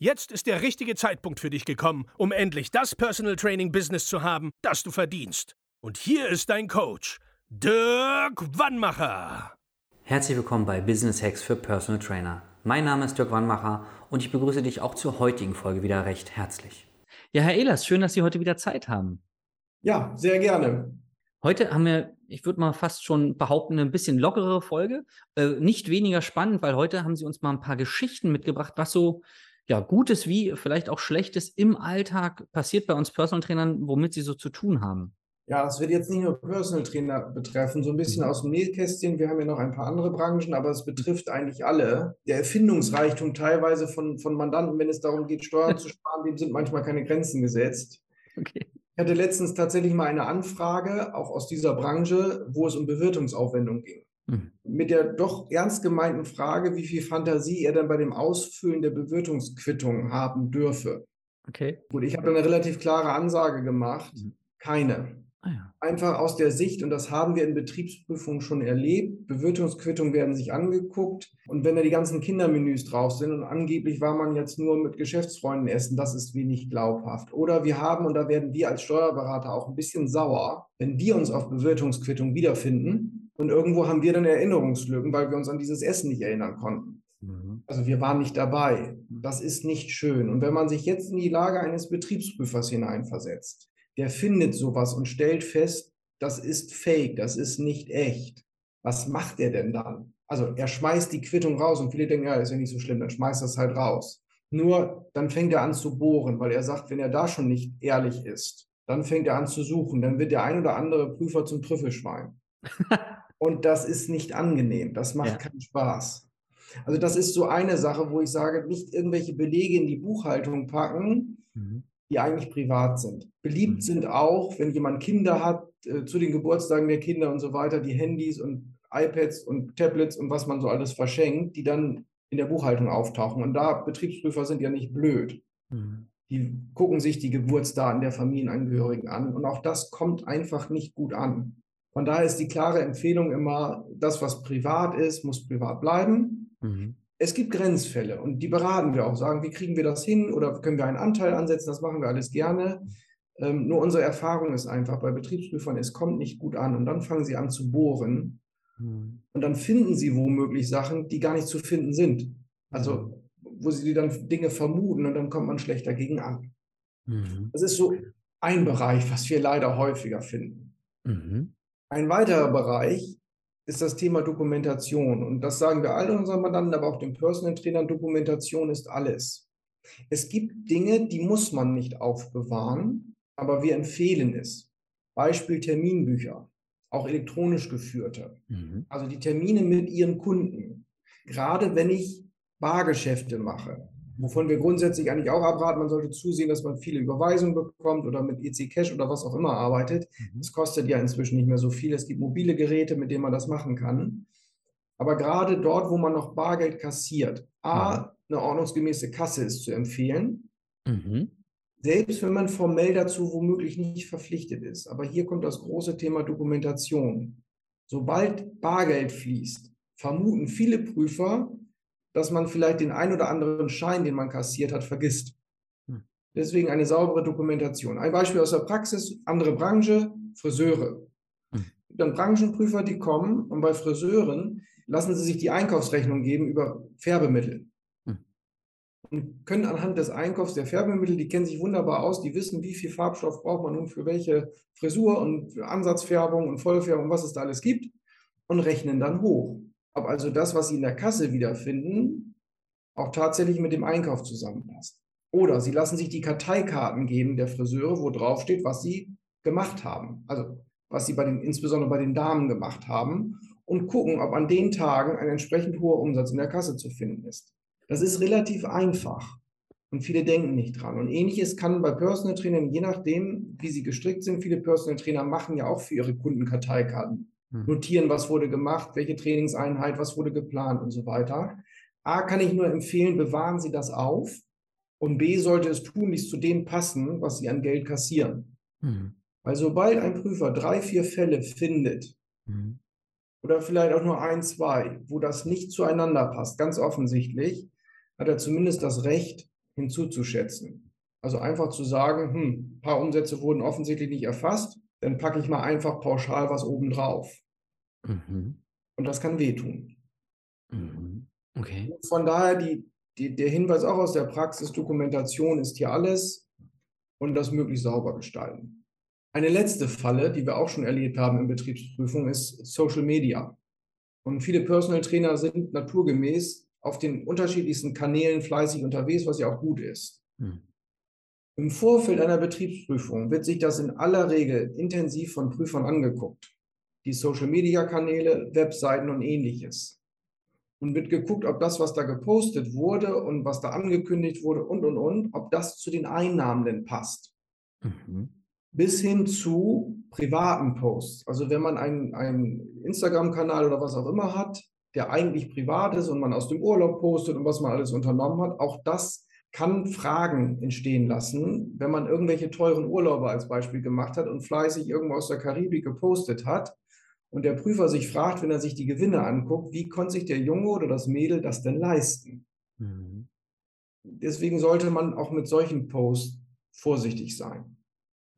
Jetzt ist der richtige Zeitpunkt für dich gekommen, um endlich das Personal Training Business zu haben, das du verdienst. Und hier ist dein Coach, Dirk Wannmacher. Herzlich willkommen bei Business Hacks für Personal Trainer. Mein Name ist Dirk Wannmacher und ich begrüße dich auch zur heutigen Folge wieder recht herzlich. Ja, Herr Ehlers, schön, dass Sie heute wieder Zeit haben. Ja, sehr gerne. Heute haben wir, ich würde mal fast schon behaupten, ein bisschen lockerere Folge. Äh, nicht weniger spannend, weil heute haben Sie uns mal ein paar Geschichten mitgebracht, was so ja, Gutes wie vielleicht auch Schlechtes im Alltag passiert bei uns Personal Trainern, womit sie so zu tun haben? Ja, es wird jetzt nicht nur Personal Trainer betreffen, so ein bisschen mhm. aus dem Nähkästchen. Wir haben ja noch ein paar andere Branchen, aber es betrifft eigentlich alle. Der Erfindungsreichtum teilweise von, von Mandanten, wenn es darum geht, Steuern zu sparen, dem sind manchmal keine Grenzen gesetzt. Okay. Ich hatte letztens tatsächlich mal eine Anfrage, auch aus dieser Branche, wo es um Bewirtungsaufwendung ging. Mhm. Mit der doch ernst gemeinten Frage, wie viel Fantasie er dann bei dem Ausfüllen der Bewirtungsquittung haben dürfe. Okay. Gut, ich habe eine relativ klare Ansage gemacht. Mhm. Keine. Ah, ja. Einfach aus der Sicht, und das haben wir in Betriebsprüfungen schon erlebt, Bewirtungsquittungen werden sich angeguckt und wenn da die ganzen Kindermenüs drauf sind und angeblich war man jetzt nur mit Geschäftsfreunden essen, das ist wenig glaubhaft. Oder wir haben, und da werden wir als Steuerberater auch ein bisschen sauer, wenn wir uns auf Bewirtungsquittung wiederfinden und irgendwo haben wir dann Erinnerungslücken, weil wir uns an dieses Essen nicht erinnern konnten. Mhm. Also wir waren nicht dabei. Das ist nicht schön. Und wenn man sich jetzt in die Lage eines Betriebsprüfers hineinversetzt, der findet sowas und stellt fest, das ist fake, das ist nicht echt. Was macht er denn dann? Also er schmeißt die Quittung raus und viele denken, ja, ist ja nicht so schlimm, dann schmeißt das halt raus. Nur dann fängt er an zu bohren, weil er sagt, wenn er da schon nicht ehrlich ist, dann fängt er an zu suchen, dann wird der ein oder andere Prüfer zum Trüffelschwein. Und das ist nicht angenehm. Das macht ja. keinen Spaß. Also das ist so eine Sache, wo ich sage, nicht irgendwelche Belege in die Buchhaltung packen, mhm. die eigentlich privat sind. Beliebt mhm. sind auch, wenn jemand Kinder hat, äh, zu den Geburtstagen der Kinder und so weiter, die Handys und iPads und Tablets und was man so alles verschenkt, die dann in der Buchhaltung auftauchen. Und da Betriebsprüfer sind ja nicht blöd. Mhm. Die gucken sich die Geburtsdaten der Familienangehörigen an. Und auch das kommt einfach nicht gut an. Von daher ist die klare Empfehlung immer, das, was privat ist, muss privat bleiben. Mhm. Es gibt Grenzfälle und die beraten wir auch, sagen, wie kriegen wir das hin oder können wir einen Anteil ansetzen, das machen wir alles gerne. Ähm, nur unsere Erfahrung ist einfach bei Betriebsprüfern, es kommt nicht gut an und dann fangen sie an zu bohren mhm. und dann finden sie womöglich Sachen, die gar nicht zu finden sind. Also wo sie dann Dinge vermuten und dann kommt man schlecht dagegen an. Mhm. Das ist so ein Bereich, was wir leider häufiger finden. Mhm. Ein weiterer Bereich ist das Thema Dokumentation. Und das sagen wir all unseren Mandanten, aber auch den Personal Trainern, Dokumentation ist alles. Es gibt Dinge, die muss man nicht aufbewahren, aber wir empfehlen es. Beispiel Terminbücher, auch elektronisch geführte. Mhm. Also die Termine mit Ihren Kunden. Gerade wenn ich Bargeschäfte mache, wovon wir grundsätzlich eigentlich auch abraten. Man sollte zusehen, dass man viele Überweisungen bekommt oder mit EC Cash oder was auch immer arbeitet. Mhm. Das kostet ja inzwischen nicht mehr so viel. Es gibt mobile Geräte, mit denen man das machen kann. Aber gerade dort, wo man noch Bargeld kassiert, A, eine ordnungsgemäße Kasse ist zu empfehlen. Mhm. Selbst wenn man formell dazu womöglich nicht verpflichtet ist. Aber hier kommt das große Thema Dokumentation. Sobald Bargeld fließt, vermuten viele Prüfer, dass man vielleicht den ein oder anderen Schein, den man kassiert hat, vergisst. Hm. Deswegen eine saubere Dokumentation. Ein Beispiel aus der Praxis, andere Branche, Friseure. Hm. Dann Branchenprüfer, die kommen und bei Friseuren lassen sie sich die Einkaufsrechnung geben über Färbemittel. Hm. Und können anhand des Einkaufs der Färbemittel, die kennen sich wunderbar aus, die wissen, wie viel Farbstoff braucht man nun für welche Frisur und Ansatzfärbung und Vollfärbung, was es da alles gibt, und rechnen dann hoch ob also das, was Sie in der Kasse wiederfinden, auch tatsächlich mit dem Einkauf zusammenpasst. Oder Sie lassen sich die Karteikarten geben der Friseure, wo drauf steht, was Sie gemacht haben. Also was Sie bei den, insbesondere bei den Damen gemacht haben und gucken, ob an den Tagen ein entsprechend hoher Umsatz in der Kasse zu finden ist. Das ist relativ einfach. Und viele denken nicht dran. Und ähnliches kann bei Personal Trainern, je nachdem, wie sie gestrickt sind, viele Personal Trainer machen ja auch für ihre Kunden Karteikarten. Hm. Notieren, was wurde gemacht, welche Trainingseinheit, was wurde geplant und so weiter. A, kann ich nur empfehlen, bewahren Sie das auf. Und B, sollte es tunlichst zu dem passen, was Sie an Geld kassieren. Hm. Weil sobald ein Prüfer drei, vier Fälle findet, hm. oder vielleicht auch nur ein, zwei, wo das nicht zueinander passt, ganz offensichtlich, hat er zumindest das Recht, hinzuzuschätzen. Also einfach zu sagen, hm, ein paar Umsätze wurden offensichtlich nicht erfasst, dann packe ich mal einfach pauschal was oben drauf. Mhm. Und das kann wehtun. Mhm. Okay. Von daher die, die, der Hinweis auch aus der Praxis, Dokumentation ist hier alles und das möglichst sauber gestalten. Eine letzte Falle, die wir auch schon erlebt haben in Betriebsprüfung, ist Social Media. Und viele Personal Trainer sind naturgemäß auf den unterschiedlichsten Kanälen fleißig unterwegs, was ja auch gut ist. Hm. Im Vorfeld einer Betriebsprüfung wird sich das in aller Regel intensiv von Prüfern angeguckt. Die Social-Media-Kanäle, Webseiten und ähnliches. Und wird geguckt, ob das, was da gepostet wurde und was da angekündigt wurde und, und, und, ob das zu den Einnahmen denn passt. Mhm. Bis hin zu privaten Posts. Also wenn man einen, einen Instagram-Kanal oder was auch immer hat, der eigentlich privat ist und man aus dem Urlaub postet und was man alles unternommen hat, auch das kann Fragen entstehen lassen, wenn man irgendwelche teuren Urlaube als Beispiel gemacht hat und fleißig irgendwo aus der Karibik gepostet hat und der Prüfer sich fragt, wenn er sich die Gewinne anguckt, wie konnte sich der Junge oder das Mädel das denn leisten? Mhm. Deswegen sollte man auch mit solchen Posts vorsichtig sein,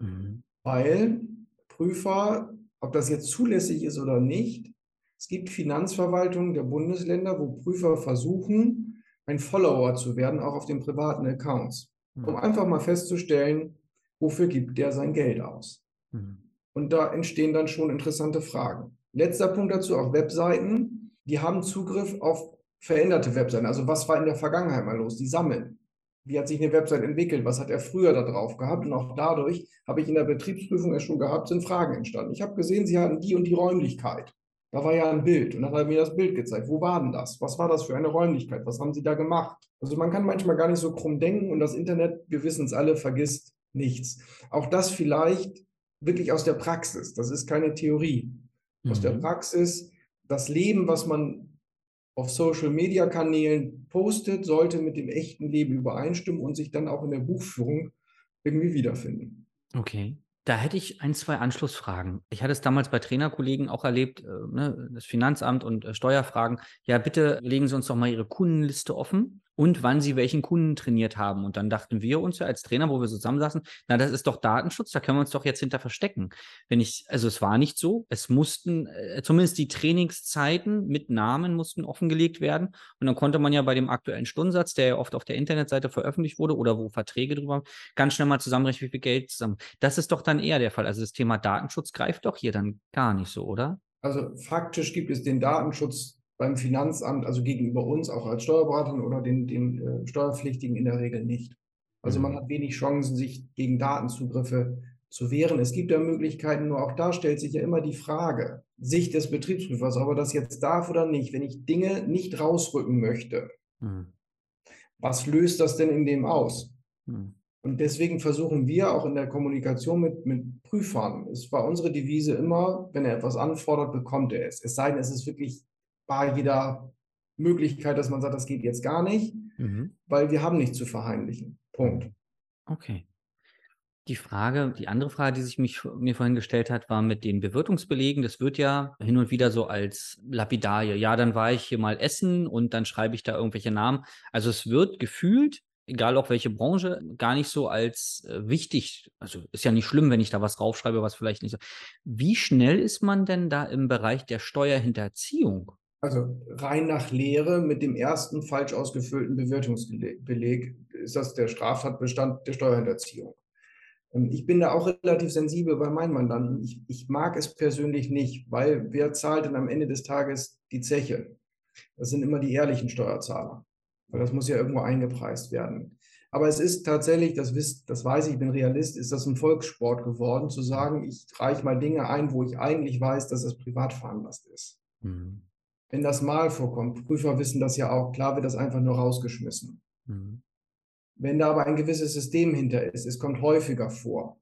mhm. weil Prüfer, ob das jetzt zulässig ist oder nicht, es gibt Finanzverwaltungen der Bundesländer, wo Prüfer versuchen, ein Follower zu werden, auch auf den privaten Accounts, hm. um einfach mal festzustellen, wofür gibt der sein Geld aus. Mhm. Und da entstehen dann schon interessante Fragen. Letzter Punkt dazu, auch Webseiten, die haben Zugriff auf veränderte Webseiten. Also was war in der Vergangenheit mal los? Die sammeln. Wie hat sich eine Website entwickelt? Was hat er früher da drauf gehabt? Und auch dadurch habe ich in der Betriebsprüfung es schon gehabt, sind Fragen entstanden. Ich habe gesehen, Sie hatten die und die Räumlichkeit. Da war ja ein Bild und dann hat er mir das Bild gezeigt. Wo war denn das? Was war das für eine Räumlichkeit? Was haben Sie da gemacht? Also man kann manchmal gar nicht so krumm denken und das Internet, wir wissen es alle, vergisst nichts. Auch das vielleicht wirklich aus der Praxis. Das ist keine Theorie. Mhm. Aus der mhm. Praxis, das Leben, was man auf Social-Media-Kanälen postet, sollte mit dem echten Leben übereinstimmen und sich dann auch in der Buchführung irgendwie wiederfinden. Okay. Da hätte ich ein, zwei Anschlussfragen. Ich hatte es damals bei Trainerkollegen auch erlebt, äh, ne, das Finanzamt und äh, Steuerfragen. Ja, bitte legen Sie uns doch mal Ihre Kundenliste offen und wann sie welchen Kunden trainiert haben. Und dann dachten wir uns ja als Trainer, wo wir zusammensaßen, na, das ist doch Datenschutz, da können wir uns doch jetzt hinter verstecken. Wenn ich, also es war nicht so, es mussten, äh, zumindest die Trainingszeiten mit Namen mussten offengelegt werden. Und dann konnte man ja bei dem aktuellen Stundensatz, der ja oft auf der Internetseite veröffentlicht wurde oder wo Verträge drüber ganz schnell mal zusammenrechnen, wie viel Geld zusammen. Das ist doch dann eher der Fall. Also das Thema Datenschutz greift doch hier dann gar nicht so, oder? Also faktisch gibt es den Datenschutz beim Finanzamt, also gegenüber uns auch als Steuerberaterin oder den, den äh, Steuerpflichtigen in der Regel nicht. Also man mhm. hat wenig Chancen, sich gegen Datenzugriffe zu wehren. Es gibt ja Möglichkeiten, nur auch da stellt sich ja immer die Frage, Sicht des Betriebsprüfers, ob er das jetzt darf oder nicht. Wenn ich Dinge nicht rausrücken möchte, mhm. was löst das denn in dem aus? Mhm. Und deswegen versuchen wir auch in der Kommunikation mit, mit Prüfern, es war unsere Devise immer, wenn er etwas anfordert, bekommt er es. Es sei denn, es ist wirklich bei jeder Möglichkeit, dass man sagt, das geht jetzt gar nicht, mhm. weil wir haben nichts zu verheimlichen. Punkt. Okay. Die Frage, die andere Frage, die sich mich, mir vorhin gestellt hat, war mit den Bewirtungsbelegen. Das wird ja hin und wieder so als Lapidarie. Ja, dann war ich hier mal essen und dann schreibe ich da irgendwelche Namen. Also es wird gefühlt, egal auch welche Branche, gar nicht so als äh, wichtig. Also ist ja nicht schlimm, wenn ich da was draufschreibe, was vielleicht nicht so. Wie schnell ist man denn da im Bereich der Steuerhinterziehung? Also rein nach Lehre mit dem ersten falsch ausgefüllten Bewertungsbeleg ist das der Straftatbestand der Steuerhinterziehung. Ähm, ich bin da auch relativ sensibel bei meinen Mandanten. Ich, ich mag es persönlich nicht, weil wer zahlt denn am Ende des Tages die Zeche? Das sind immer die ehrlichen Steuerzahler, weil das muss ja irgendwo eingepreist werden. Aber es ist tatsächlich, das, wisst, das weiß ich, ich bin Realist, ist das ein Volkssport geworden, zu sagen, ich reiche mal Dinge ein, wo ich eigentlich weiß, dass es privat veranlasst ist. Mhm wenn das mal vorkommt, Prüfer wissen das ja auch, klar wird das einfach nur rausgeschmissen. Mhm. Wenn da aber ein gewisses System hinter ist, es kommt häufiger vor,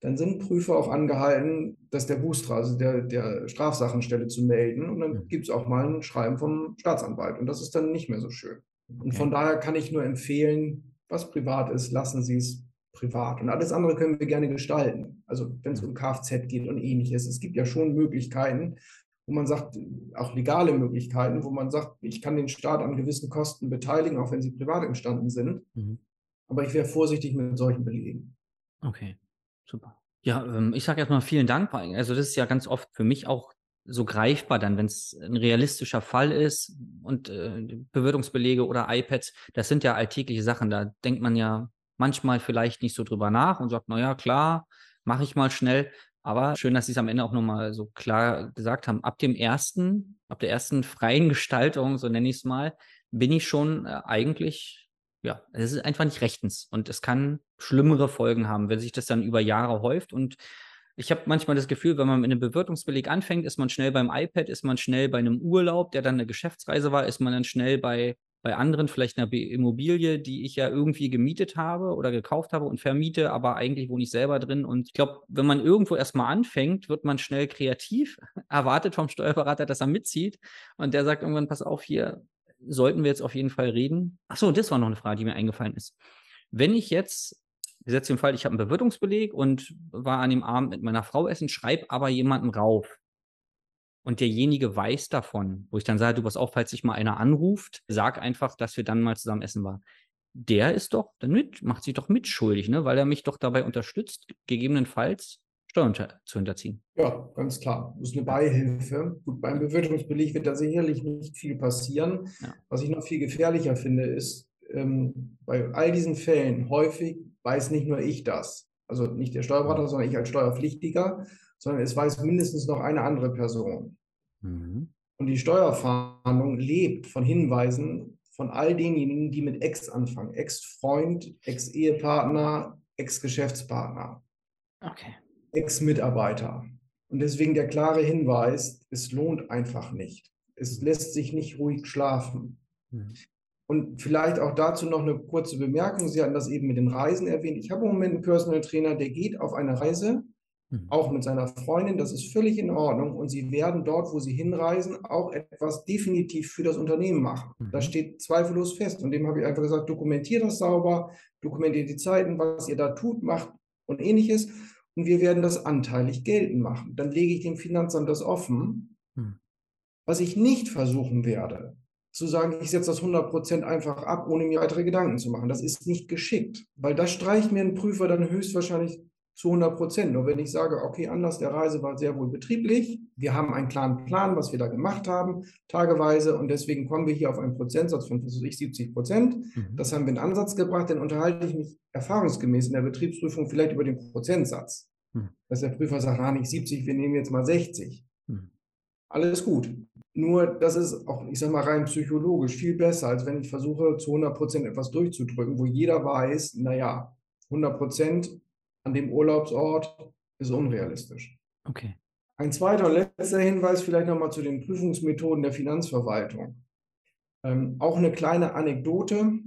dann sind Prüfer auch angehalten, das der Booster, also der, der Strafsachenstelle zu melden. Und dann Mhm. gibt es auch mal ein Schreiben vom Staatsanwalt. Und das ist dann nicht mehr so schön. Und Okay. von daher kann ich nur empfehlen, was privat ist, lassen Sie es privat. Und alles andere können wir gerne gestalten. Also wenn es um Kfz geht und ähnliches. Es gibt ja schon Möglichkeiten, wo man sagt, auch legale Möglichkeiten, wo man sagt, ich kann den Staat an gewissen Kosten beteiligen, auch wenn sie privat entstanden sind. Mhm. Aber ich wäre vorsichtig mit solchen Belegen. Okay, super. Ja, ähm, ich sage erstmal vielen Dank. Also das ist ja ganz oft für mich auch so greifbar dann, wenn es ein realistischer Fall ist und äh, Bewirtungsbelege oder iPads, das sind ja alltägliche Sachen. Da denkt man ja manchmal vielleicht nicht so drüber nach und sagt, naja, klar, mache ich mal schnell. Aber schön, dass Sie es am Ende auch nochmal so klar gesagt haben. Ab dem ersten, ab der ersten freien Gestaltung, so nenne ich es mal, bin ich schon äh, eigentlich ja, es ist einfach nicht rechtens und es kann schlimmere Folgen haben, wenn sich das dann über Jahre häuft. Und ich habe manchmal das Gefühl, wenn man mit einem Bewirtungsbeleg anfängt, ist man schnell beim iPad, ist man schnell bei einem Urlaub, der dann eine Geschäftsreise war, ist man dann schnell bei, bei anderen, vielleicht einer Immobilie, die ich ja irgendwie gemietet habe oder gekauft habe und vermiete, aber eigentlich wohne ich selber drin. Und ich glaube, wenn man irgendwo erstmal anfängt, wird man schnell kreativ, erwartet vom Steuerberater, dass er mitzieht und der sagt irgendwann, pass auf hier, sollten wir jetzt auf jeden Fall reden. Achso, das war noch eine Frage, die mir eingefallen ist. Wenn ich jetzt, setzen den Fall, ich habe einen Bewirtungsbeleg und war an dem Abend mit meiner Frau essen, schreibe aber jemanden rauf. Und derjenige weiß davon, wo ich dann sage, du pass auf, falls sich mal einer anruft, sag einfach, dass wir dann mal zusammen essen waren. Der ist doch dann mit, macht sich doch mitschuldig, ne? weil er mich doch dabei unterstützt, gegebenenfalls Steuern zu hinterziehen. Ja, ganz klar. Das ist eine Beihilfe. Gut, beim Bewirtungsbeleg wird da sicherlich nicht viel passieren. Ja. Was ich noch viel gefährlicher finde, ist, ähm, bei all diesen Fällen häufig weiß nicht nur ich das. Also nicht der Steuerberater, sondern ich als Steuerpflichtiger, sondern es weiß mindestens noch eine andere Person. Mhm. Und die Steuerfahndung lebt von Hinweisen von all denjenigen, die mit Ex anfangen. Ex-Freund, Ex-Ehepartner, Ex-Geschäftspartner. Okay. Ex-Mitarbeiter. Und deswegen der klare Hinweis, es lohnt einfach nicht. Es lässt sich nicht ruhig schlafen. Mhm. Und vielleicht auch dazu noch eine kurze Bemerkung. Sie hatten das eben mit den Reisen erwähnt. Ich habe im Moment einen Personal Trainer, der geht auf eine Reise, Mhm. auch mit seiner Freundin. Das ist völlig in Ordnung. Und sie werden dort, wo sie hinreisen, auch etwas definitiv für das Unternehmen machen. Mhm. Das steht zweifellos fest. Und dem habe ich einfach gesagt, dokumentiert das sauber, dokumentiert die Zeiten, was ihr da tut, macht und ähnliches. Und wir werden das anteilig geltend machen. Dann lege ich dem Finanzamt das offen. Mhm. Was ich nicht versuchen werde, zu sagen, ich setze das 100% einfach ab, ohne mir weitere Gedanken zu machen. Das ist nicht geschickt, weil das streicht mir ein Prüfer dann höchstwahrscheinlich zu 100%. Nur wenn ich sage, okay, Anlass der Reise war sehr wohl betrieblich, wir haben einen klaren Plan, was wir da gemacht haben, tageweise, und deswegen kommen wir hier auf einen Prozentsatz von, was ich, 70 Prozent. Mhm. Das haben wir in Ansatz gebracht, dann unterhalte ich mich erfahrungsgemäß in der Betriebsprüfung vielleicht über den Prozentsatz. Hm. Dass der Prüfer sagt, ah, nicht 70, wir nehmen jetzt mal 60. Mhm. Alles gut. Nur das ist auch, ich sag mal, rein psychologisch viel besser, als wenn ich versuche, zu 100 Prozent etwas durchzudrücken, wo jeder weiß, naja, 100 Prozent an dem Urlaubsort ist unrealistisch. Okay. Ein zweiter und letzter Hinweis vielleicht nochmal zu den Prüfungsmethoden der Finanzverwaltung. Ähm, auch eine kleine Anekdote,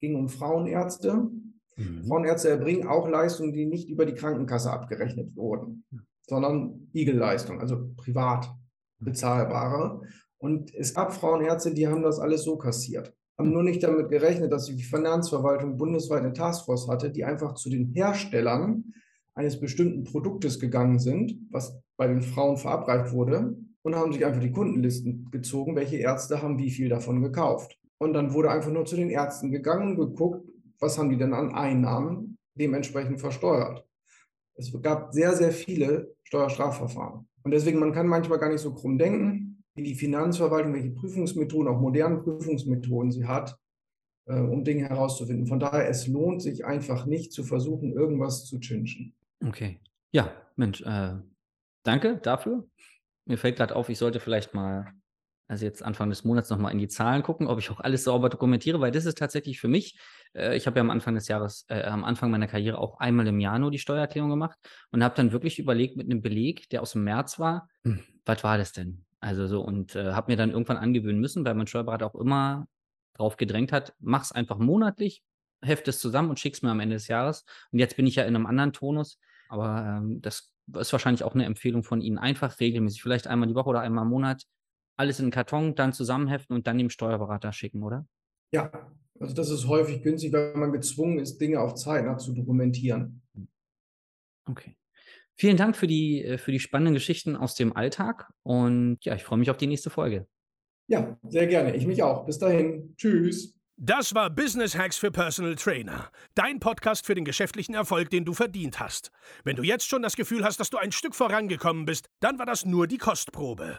ging um Frauenärzte. Mhm. Frauenärzte erbringen auch Leistungen, die nicht über die Krankenkasse abgerechnet wurden, sondern Igel-Leistungen, also privat bezahlbare. Und es gab Frauenärzte, die haben das alles so kassiert, haben nur nicht damit gerechnet, dass die Finanzverwaltung bundesweit eine Taskforce hatte, die einfach zu den Herstellern eines bestimmten Produktes gegangen sind, was bei den Frauen verabreicht wurde, und haben sich einfach die Kundenlisten gezogen, welche Ärzte haben wie viel davon gekauft. Und dann wurde einfach nur zu den Ärzten gegangen, geguckt, was haben die denn an Einnahmen dementsprechend versteuert. Es gab sehr, sehr viele Steuerstrafverfahren. Und deswegen, man kann manchmal gar nicht so krumm denken, wie die Finanzverwaltung, welche Prüfungsmethoden, auch modernen Prüfungsmethoden sie hat, äh, um Dinge herauszufinden. Von daher, es lohnt sich einfach nicht zu versuchen, irgendwas zu chinchen. Okay. Ja, Mensch, äh, danke dafür. Mir fällt gerade auf, ich sollte vielleicht mal, also jetzt Anfang des Monats nochmal in die Zahlen gucken, ob ich auch alles sauber dokumentiere, weil das ist tatsächlich für mich, äh, ich habe ja am Anfang des Jahres, äh, am Anfang meiner Karriere auch einmal im Jahr nur die Steuererklärung gemacht und habe dann wirklich überlegt mit einem Beleg, der aus dem März war, hm, was war das denn? Also so und äh, habe mir dann irgendwann angewöhnen müssen, weil mein Steuerberater auch immer drauf gedrängt hat, mach's einfach monatlich, heftest zusammen und schickst mir am Ende des Jahres. Und jetzt bin ich ja in einem anderen Tonus, aber ähm, das ist wahrscheinlich auch eine Empfehlung von Ihnen. Einfach regelmäßig, vielleicht einmal die Woche oder einmal im Monat, alles in einen Karton, dann zusammenheften und dann dem Steuerberater schicken, oder? Ja, also das ist häufig günstig, weil man gezwungen ist, Dinge auf Zeit nach zu dokumentieren. Okay. Vielen Dank für die, äh, für die spannenden Geschichten aus dem Alltag und ja, ich freue mich auf die nächste Folge. Ja, sehr gerne. Ich mich auch. Bis dahin. Tschüss. Das war Business Hacks für Personal Trainer. Dein Podcast für den geschäftlichen Erfolg, den du verdient hast. Wenn du jetzt schon das Gefühl hast, dass du ein Stück vorangekommen bist, dann war das nur die Kostprobe.